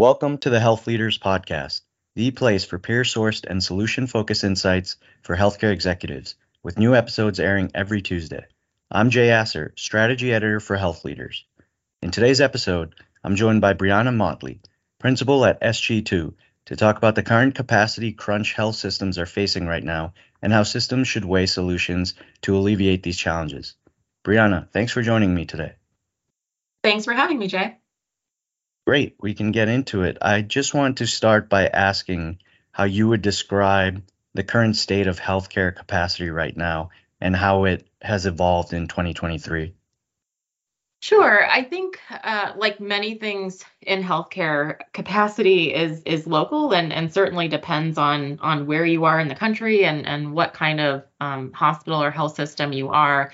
Welcome to the Health Leaders Podcast, the place for peer sourced and solution focused insights for healthcare executives, with new episodes airing every Tuesday. I'm Jay Asser, Strategy Editor for Health Leaders. In today's episode, I'm joined by Brianna Motley, Principal at SG2, to talk about the current capacity crunch health systems are facing right now and how systems should weigh solutions to alleviate these challenges. Brianna, thanks for joining me today. Thanks for having me, Jay. Great, we can get into it. I just want to start by asking how you would describe the current state of healthcare capacity right now and how it has evolved in 2023. Sure. I think, uh, like many things in healthcare, capacity is is local and and certainly depends on on where you are in the country and and what kind of um, hospital or health system you are.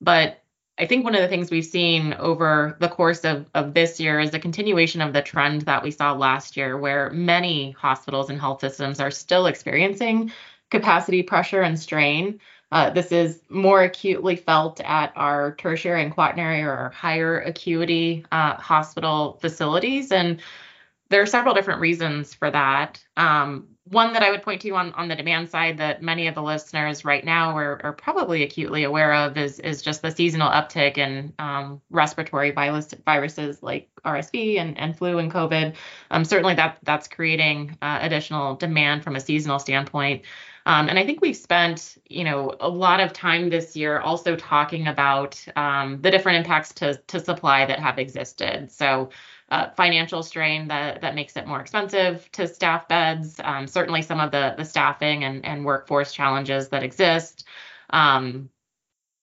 But I think one of the things we've seen over the course of, of this year is a continuation of the trend that we saw last year, where many hospitals and health systems are still experiencing capacity pressure and strain. Uh, this is more acutely felt at our tertiary and quaternary or higher acuity uh, hospital facilities. And there are several different reasons for that. Um, one that I would point to on, on the demand side that many of the listeners right now are, are probably acutely aware of is, is just the seasonal uptick in um, respiratory virus, viruses like RSV and, and flu and COVID. Um, certainly that that's creating uh, additional demand from a seasonal standpoint. Um, and I think we've spent, you know, a lot of time this year also talking about um, the different impacts to, to supply that have existed. So uh, financial strain that that makes it more expensive to staff beds. Um, certainly, some of the the staffing and and workforce challenges that exist. Um,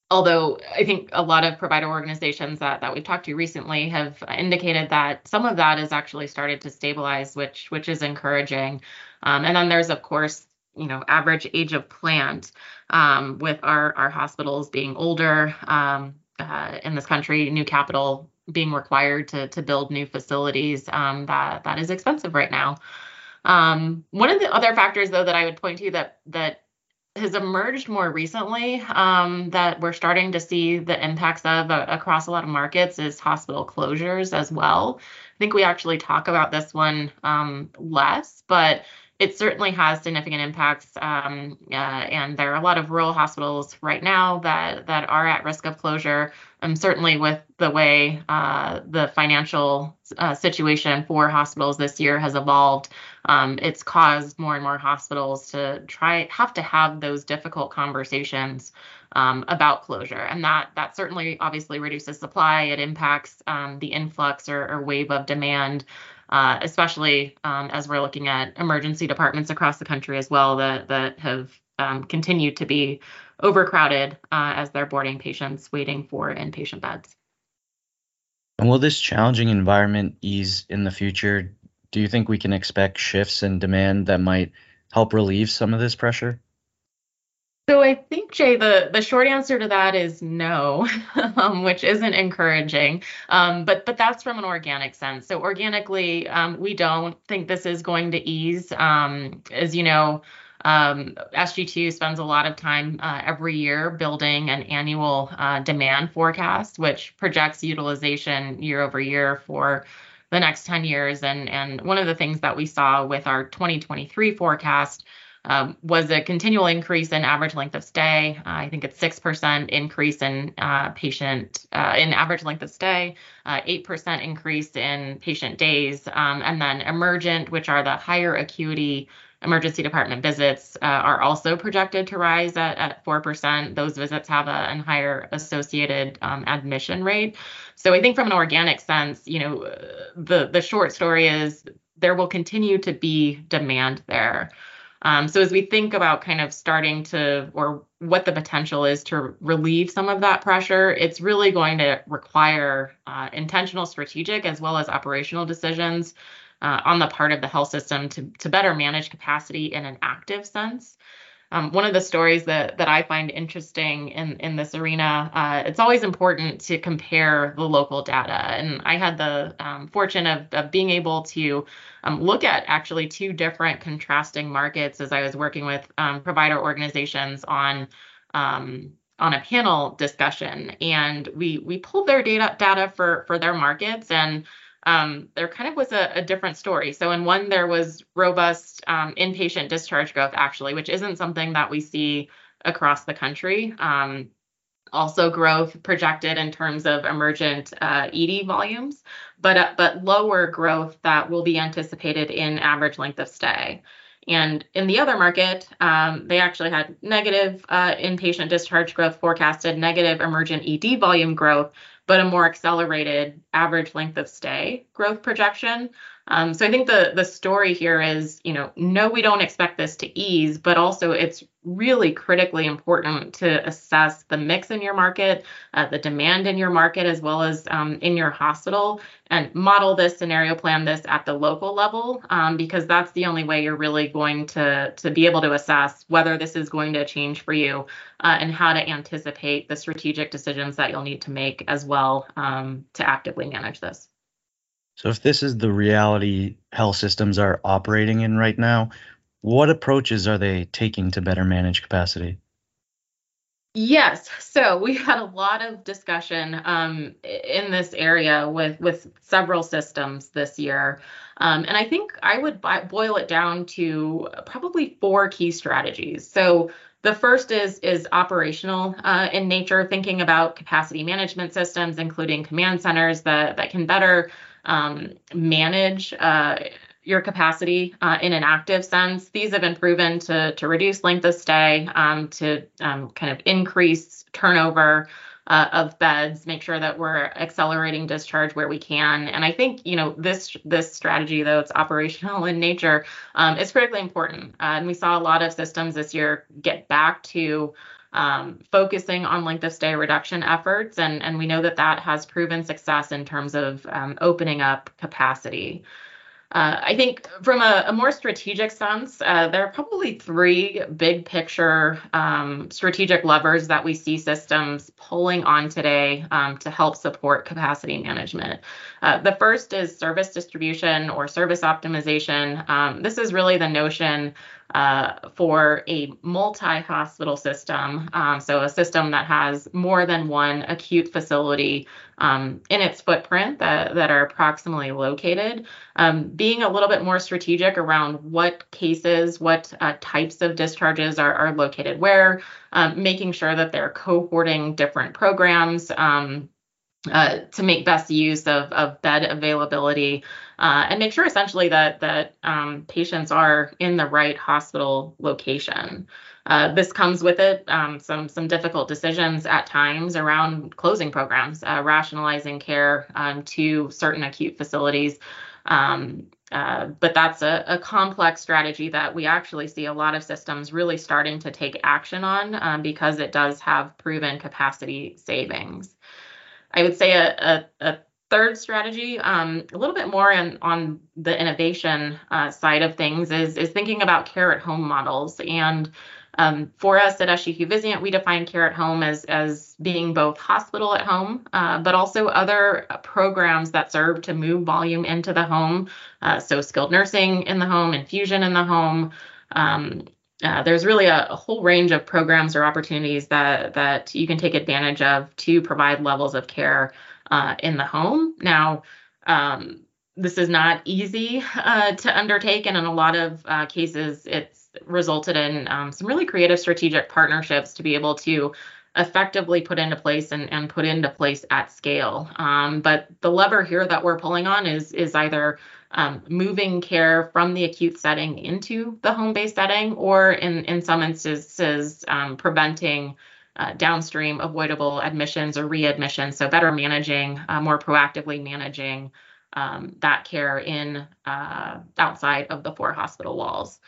although I think a lot of provider organizations that that we've talked to recently have indicated that some of that has actually started to stabilize, which which is encouraging. Um, and then there's of course you know average age of plant um, with our our hospitals being older um, uh, in this country, new capital being required to to build new facilities um, that that is expensive right now. Um, one of the other factors, though, that I would point to that that has emerged more recently um, that we're starting to see the impacts of uh, across a lot of markets is hospital closures as well. I think we actually talk about this one um, less, but it certainly has significant impacts. Um, uh, and there are a lot of rural hospitals right now that that are at risk of closure. Um, certainly with the way uh, the financial uh, situation for hospitals this year has evolved, um, it's caused more and more hospitals to try have to have those difficult conversations um, about closure, and that that certainly obviously reduces supply. It impacts um, the influx or, or wave of demand uh, especially um, as we're looking at emergency departments across the country as well that that have um, continued to be overcrowded uh, as they're boarding patients waiting for inpatient beds. And will this challenging environment ease in the future? Do you think we can expect shifts in demand that might help relieve some of this pressure? So I think Jay, the the short answer to that is no, um, which isn't encouraging. Um, but but that's from an organic sense. So organically, um, we don't think this is going to ease. Um, as you know, um, SG2 spends a lot of time uh, every year building an annual uh, demand forecast, which projects utilization year over year for the next 10 years. And and one of the things that we saw with our 2023 forecast um, was a continual increase in average length of stay. Uh, I think it's 6% increase in uh, patient, uh, in average length of stay, 8% uh, increase in patient days, um, and then emergent, which are the higher acuity emergency department visits, uh, are also projected to rise at, at 4%. Those visits have a, a higher associated um, admission rate. So I think from an organic sense, you know, the, the short story is there will continue to be demand there. Um, so as we think about kind of starting to, or what the potential is to relieve some of that pressure, it's really going to require uh, intentional strategic as well as operational decisions uh, on the part of the health system to, to better manage capacity in an active sense. Um, one of the stories that that I find interesting in in this arena, uh, it's always important to compare the local data. And I had the um, fortune of, of being able to um, look at actually two different contrasting markets as I was working with um, provider organizations on um, on a panel discussion. And we we pulled their data data for for their markets and um, there kind of was a, a, different story. So in one, there was robust um, inpatient discharge growth, actually, which isn't something that we see across the country. Um, also, growth projected in terms of emergent uh, ED volumes, but uh, but lower growth that will be anticipated in average length of stay. And in the other market, um, they actually had negative uh, inpatient discharge growth forecasted, negative emergent ED volume growth, but a more accelerated average length of stay growth projection. Um, so I think the the story here is, you know, no, we don't expect this to ease, but also it's really critically important to assess the mix in your market, uh, the demand in your market, as well as um, in your hospital, and model this scenario plan this at the local level, um, because that's the only way you're really going to to be able to assess whether this is going to change for you uh, and how to anticipate the strategic decisions that you'll need to make as well um, to actively manage this. So, if this is the reality health systems are operating in right now, what approaches are they taking to better manage capacity? Yes, so we had a lot of discussion um, in this area with with several systems this year, um, and I think I would boil it down to probably four key strategies. So the first is is operational uh, in nature, thinking about capacity management systems, including command centers that that can better um, manage uh, your capacity uh, in an active sense. These have been proven to, to reduce length of stay, um, to um, kind of increase turnover uh, of beds, make sure that we're accelerating discharge where we can. And I think you know this this strategy, though it's operational in nature, um, is critically important. Uh, and we saw a lot of systems this year get back to um, focusing on length of stay reduction efforts. And, and we know that that has proven success in terms of um, opening up capacity. Uh, I think from a, a more strategic sense, uh, there are probably three big picture um, strategic levers that we see systems pulling on today um, to help support capacity management. Uh, the first is service distribution or service optimization. Um, this is really the notion uh, for a multi hospital system, um, so a system that has more than one acute facility um, in its footprint that, that are proximally located, um, being a little bit more strategic around what cases, what uh, types of discharges are, are located where, um, making sure that they're cohorting different programs. Um, uh, to make best use of, of bed availability uh, and make sure essentially that that um, patients are in the right hospital location. Uh, this comes with it um, some some difficult decisions at times around closing programs, uh, rationalizing care um, to certain acute facilities. Um, uh, but that's a, a, complex strategy that we actually see a lot of systems really starting to take action on um, because it does have proven capacity savings. I would say a, a, a third strategy, um, a little bit more in, on the innovation uh, side of things, is, is thinking about care at home models. And um, for us at SG2 Vizient, we define care at home as, as being both hospital at home, uh, but also other programs that serve to move volume into the home. Uh, so, skilled nursing in the home, infusion in the home, um, uh, there's really a, a, whole range of programs or opportunities that that you can take advantage of to provide levels of care uh, in the home. Now, um, this is not easy uh, to undertake, and in a lot of uh, cases, it's resulted in um, some really creative strategic partnerships to be able to effectively put into place and, and put into place at scale. Um, but the lever here that we're pulling on is is either um, moving care from the acute setting into the home-based setting, or in, in some instances, um, preventing uh, downstream avoidable admissions or readmissions. So better managing, uh, more proactively managing um, that care in uh, outside of the four hospital walls.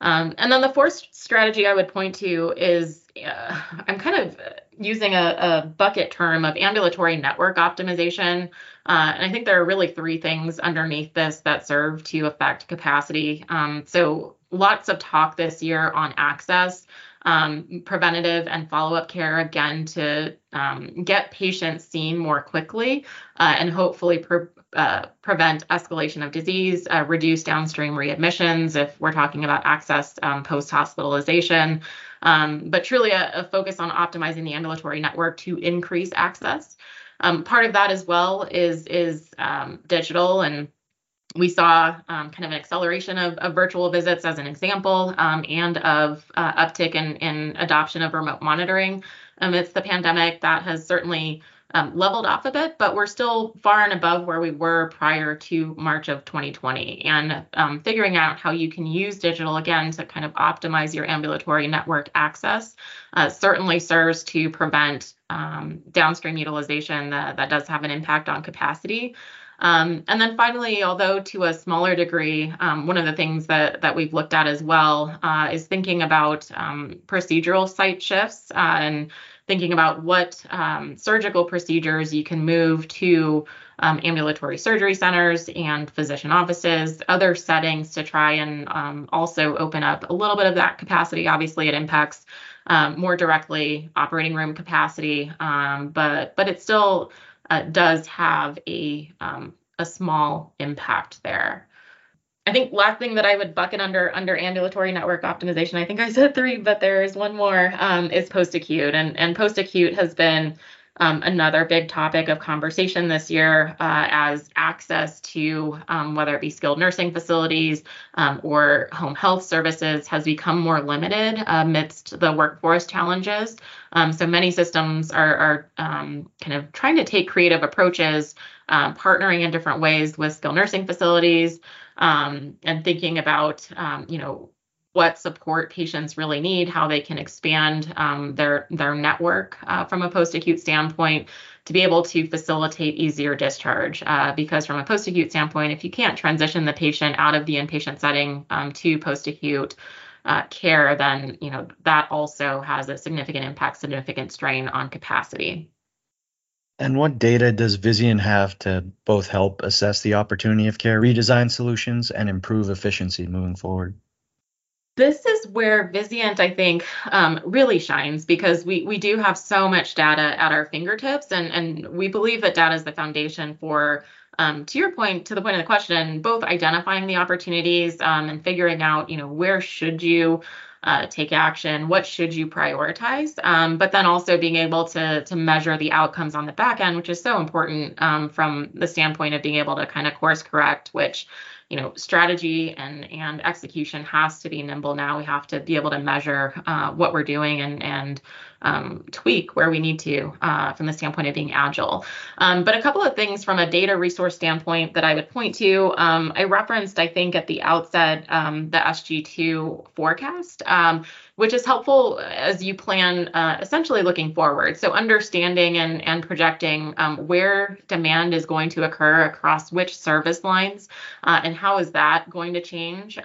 Um, and then the fourth strategy I would point to is uh, I'm kind of using a, a, bucket term of ambulatory network optimization. Uh, and I think there are really three things underneath this that serve to affect capacity. Um, so lots of talk this year on access. Um, preventative and follow up care again to um, get patients seen more quickly uh, and hopefully pre- uh, prevent escalation of disease, uh, reduce downstream readmissions if we're talking about access um, post hospitalization, um, but truly a, a, focus on optimizing the ambulatory network to increase access. Um, part of that as well is is um, digital and we saw um, kind of an acceleration of, of, virtual visits as an example um, and of uh, uptick in, in adoption of remote monitoring amidst the pandemic that has certainly um, leveled off a bit, but we're still far and above where we were prior to March of 2020. And um, figuring out how you can use digital again to kind of optimize your ambulatory network access uh, certainly serves to prevent um, downstream utilization that, that does have an impact on capacity. Um, and then finally, although to a smaller degree, um, one of the things that, that we've looked at as well uh, is thinking about um, procedural site shifts uh, and thinking about what um, surgical procedures you can move to um, ambulatory surgery centers and physician offices, other settings to try and um, also open up a little bit of that capacity. Obviously, it impacts more directly operating room capacity, but but it still uh, does have a um, a small impact there. I think last thing that I would bucket under under ambulatory network optimization, I think I said three, but there is one more, um, is post acute, and and post acute has been um, another big topic of conversation this year uh, as access to um, whether it be skilled nursing facilities um, or home health services has become more limited amidst the workforce challenges. Um, so many systems are, are um, kind of trying to take creative approaches, uh, partnering in different ways with skilled nursing facilities. and thinking about, you know, what support patients really need, how they can expand um, their their network uh, from a post-acute standpoint to be able to facilitate easier discharge. Uh, because from a post-acute standpoint, if you can't transition the patient out of the inpatient setting um, to post-acute uh, care, then you know that also has a significant impact, significant strain on capacity. And what data does Vizient have to both help assess the opportunity of care redesign solutions and improve efficiency moving forward? this is where Vizient, I think, um, really shines because we we do have so much data at our fingertips, and and we believe that data is the foundation for. Um, to your point, to the point of the question, both identifying the opportunities um, and figuring out, you know, where should you uh, take action, what should you prioritize, um, but then also being able to to measure the outcomes on the back end, which is so important um, from the standpoint of being able to kind of course correct, which you know strategy and and execution has to be nimble now we have to be able to measure uh, what we're doing and and um, tweak where we need to uh, from the standpoint of being agile. Um, but a couple of things from a data resource standpoint that I would point to, um, I referenced, I think, at the outset, um, the SG2 forecast, um, which is helpful as you plan uh, essentially looking forward. So understanding and, and projecting um, where demand is going to occur across which service lines uh, and how is that going to change.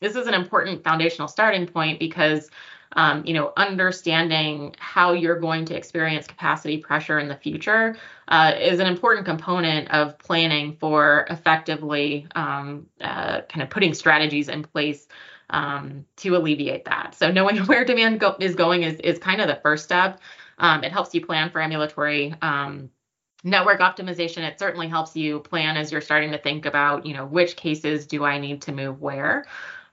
this is an important foundational starting point because um, you know, understanding how you're going to experience capacity pressure in the future uh, is an important component of planning for effectively um, uh, kind of putting strategies in place um, to alleviate that. So knowing where demand go- is going is, is kind of the first step. Um, it helps you plan for ambulatory um, network optimization it certainly helps you plan as you're starting to think about you know which cases do i need to move where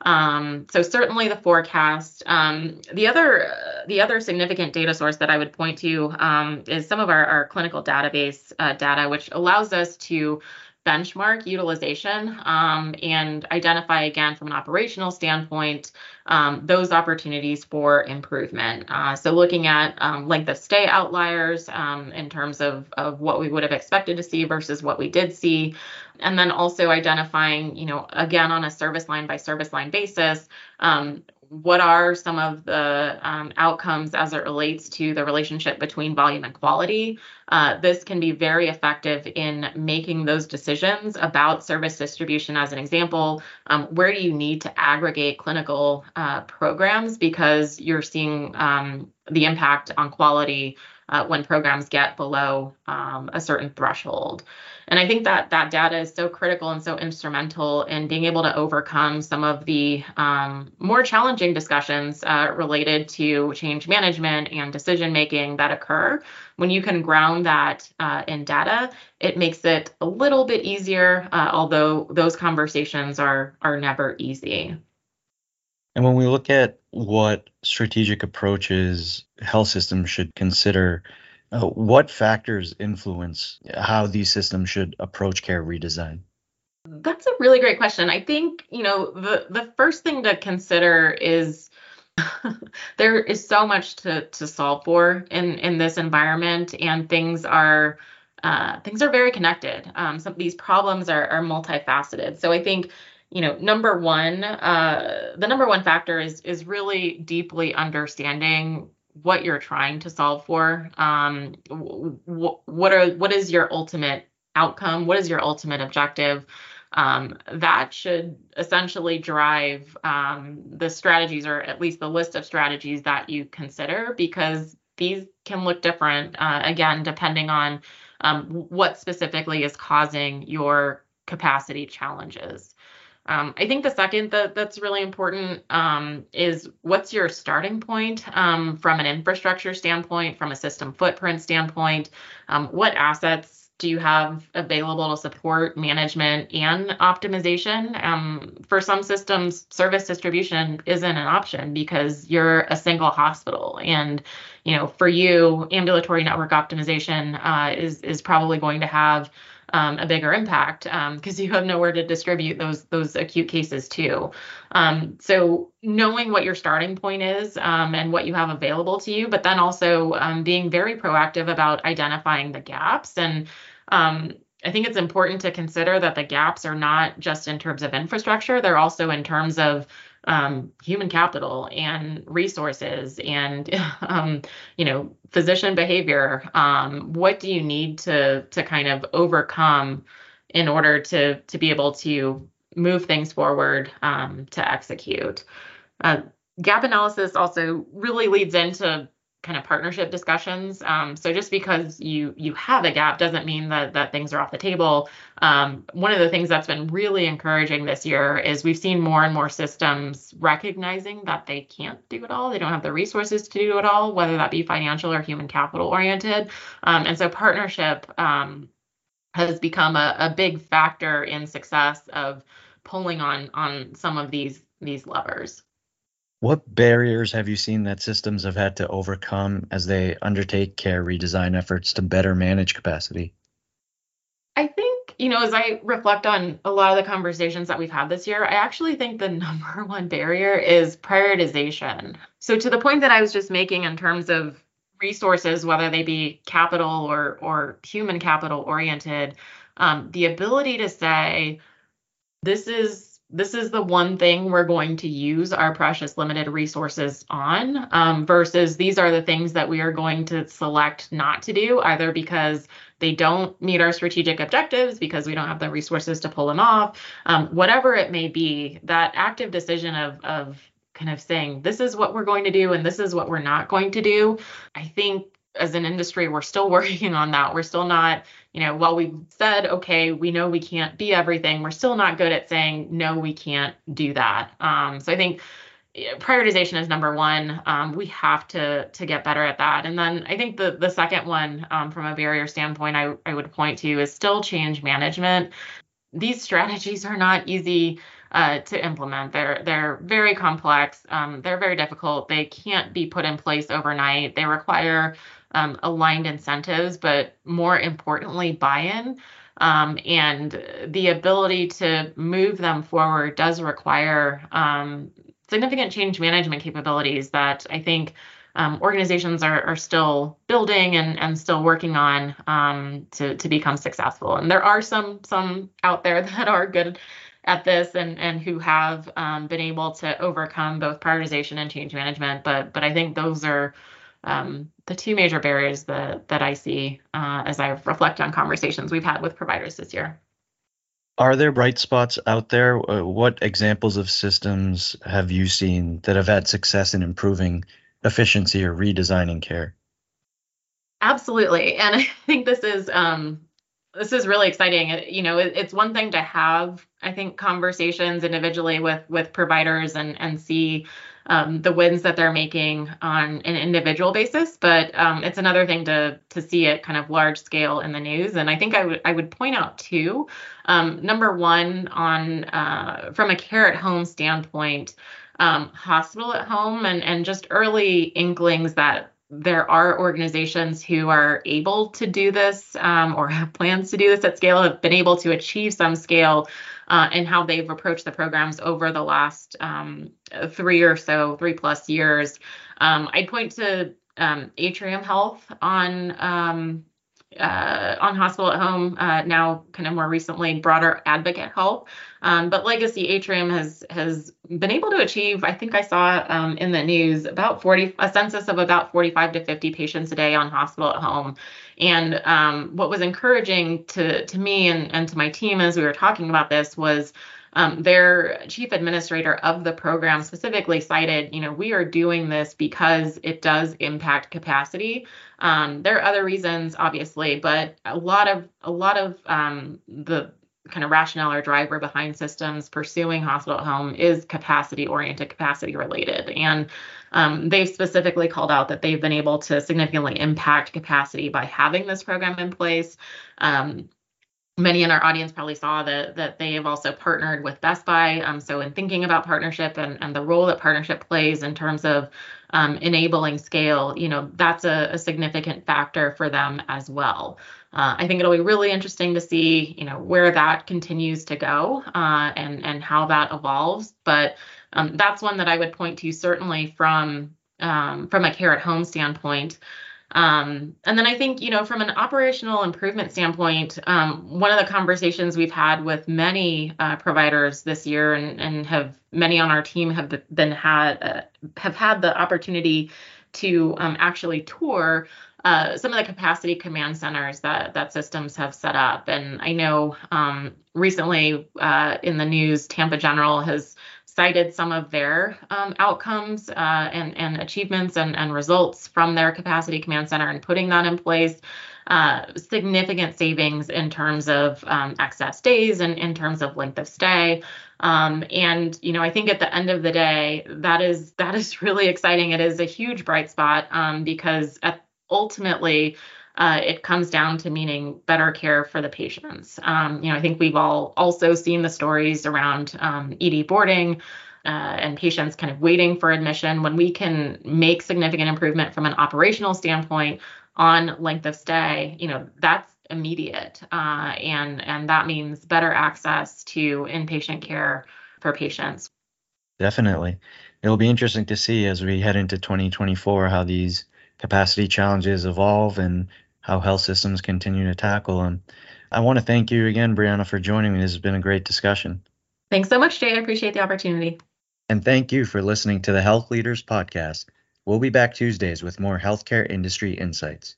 um, so certainly the forecast. Um, the other the other significant data source that I would point to um, is some of our, our clinical database uh, data, which allows us to benchmark utilization um, and identify again from an operational standpoint um, those opportunities for improvement. Uh, so looking at um, length of stay outliers um, in terms of, of what we would have expected to see versus what we did see. And then also identifying, you know, again on a service line by service line basis, um, what are some of the um, outcomes as it relates to the relationship between volume and quality. Uh, this can be very effective in making those decisions about service distribution. As an example, um, where do you need to aggregate clinical uh, programs because you're seeing um, the impact on quality uh, when programs get below um, a certain threshold. And I think that that data is so critical and so instrumental in being able to overcome some of the um, more challenging discussions uh, related to change management and decision making that occur. When you can ground that uh, in data, it makes it a little bit easier, uh, although those conversations are are never easy. And when we look at what strategic approaches health systems should consider Uh, what factors influence how these systems should approach care redesign? That's a really great question. I think, you know, the the first thing to consider is there is so much to to solve for in in this environment and things are uh, things are very connected. Um, some of these problems are, are multifaceted. So I think, you know, number one, uh, the number one factor is is really deeply understanding what you're trying to solve for. Um, w- what are what is your ultimate outcome? What is your ultimate objective? Um, that should essentially drive um, the strategies, or at least the list of strategies that you consider, because these can look different uh, again depending on um, what specifically is causing your capacity challenges. Um, I think the second that that's really important um, is what's your starting point um, from an infrastructure standpoint, from a system footprint standpoint. Um, what assets do you have available to support management and optimization? Um, for some systems, service distribution isn't an option because you're a single hospital, and you know for you, ambulatory network optimization uh, is is probably going to have um, a bigger impact because um, you have nowhere to distribute those those acute cases to. Um, so knowing what your starting point is um, and what you have available to you, but then also um, being very proactive about identifying the gaps and um, I think it's important to consider that the gaps are not just in terms of infrastructure, they're also in terms of um, human capital and resources and um, you know physician behavior. Um, what do you need to to kind of overcome in order to to be able to move things forward um, to execute? Uh, gap analysis also really leads into kind of partnership discussions. Um, so just because you you have a gap doesn't mean that that things are off the table. Um, one of the things that's been really encouraging this year is we've seen more and more systems recognizing that they can't do it all. They don't have the resources to do it all, whether that be financial or human capital oriented. Um, and so partnership um, has become a, a big factor in success of pulling on on some of these these levers. What barriers have you seen that systems have had to overcome as they undertake care redesign efforts to better manage capacity? I think, you know, as I reflect on a lot of the conversations that we've had this year, I actually think the number one barrier is prioritization. So, to the point that I was just making in terms of resources, whether they be capital or, or human capital oriented, um, the ability to say, this is this is the one thing we're going to use our precious limited resources on um, versus these are the things that we are going to select not to do either because they don't meet our strategic objectives because we don't have the resources to pull them off um, whatever it may be that active decision of of kind of saying this is what we're going to do and this is what we're not going to do i think as an industry, we're still working on that. We're still not, you know, while we've said, okay, we know we can't be everything, we're still not good at saying, no, we can't do that. Um, so I think prioritization is number one. Um, we have to to get better at that. And then I think the the second one, um, from a barrier standpoint, I, I would point to is still change management. These strategies are not easy uh, to implement. They're they're very complex. Um, they're very difficult. They can't be put in place overnight. They require um, aligned incentives, but more importantly, buy-in. Um, and the ability to move them forward does require um, significant change management capabilities that I think um, organizations are, are still building and, and still working on um, to, to become successful. And there are some some out there that are good at this and and who have um, been able to overcome both prioritization and change management. But but I think those are um, the two major barriers that that I see uh, as I reflect on conversations we've had with providers this year. Are there bright spots out there? Uh, what examples of systems have you seen that have had success in improving efficiency or redesigning care? Absolutely, and I think this is um, this is really exciting. You know, it, it's one thing to have, I think, conversations individually with with providers and and see um, the wins that they're making on an individual basis, but um, it's another thing to to see it kind of large scale in the news. And I think I would I would point out two. Um, number one, on uh, from a care at home standpoint, um, hospital at home, and and just early inklings that there are organizations who are able to do this um, or have plans to do this at scale, have been able to achieve some scale uh, and how they've approached the programs over the last um, three or so, three plus years. Um, I'd point to um, Atrium Health on um, uh, on hospital at home uh, now kind of more recently broader advocate health um, but legacy atrium has has been able to achieve i think i saw um, in the news about 40 a census of about 45 to 50 patients a day on hospital at home. And um, what was encouraging to to me and, and to my team as we were talking about this was um, their chief administrator of the program specifically cited, you know, we are doing this because it does impact capacity. Um, there are other reasons, obviously, but a lot of a lot of um, the kind of rationale or driver behind systems pursuing hospital at home is capacity oriented, capacity related, and um, they've specifically called out that they've been able to significantly impact capacity by having this program in place. Um, many in our audience probably saw that that they have also partnered with Best Buy. Um, so in thinking about partnership and, and the role that partnership plays in terms of um, enabling scale, you know, that's a, a, significant factor for them as well. Uh, I think it'll be really interesting to see, you know, where that continues to go uh, and and how that evolves. But um, that's one that I would point to certainly from um, from a care at home standpoint. Um, and then I think, you know, from an operational improvement standpoint, um, one of the conversations we've had with many uh, providers this year, and, and have many on our team have been had uh, have had the opportunity to um, actually tour uh, some of the capacity command centers that that systems have set up. And I know um, recently uh, in the news, Tampa General has cited some of their um, outcomes uh, and, and achievements and, and results from their capacity command center and putting that in place. Uh, significant savings in terms of um, excess days and in terms of length of stay. Um, and you know, I think at the end of the day, that is that is really exciting. It is a huge bright spot um, because at, ultimately. Uh, it comes down to meaning better care for the patients. Um, you know, I think we've all also seen the stories around um, ED boarding. Uh, and patients kind of waiting for admission, when we can make significant improvement from an operational standpoint on length of stay, you know, that's immediate, uh, and and that means better access to inpatient care for patients. Definitely, it'll be interesting to see as we head into 2024 how these capacity challenges evolve and how health systems continue to tackle them. I want to thank you again, Brianna, for joining me. This has been a great discussion. Thanks so much, Jay. I appreciate the opportunity. And thank you for listening to the Health Leaders Podcast. We'll be back Tuesdays with more healthcare industry insights.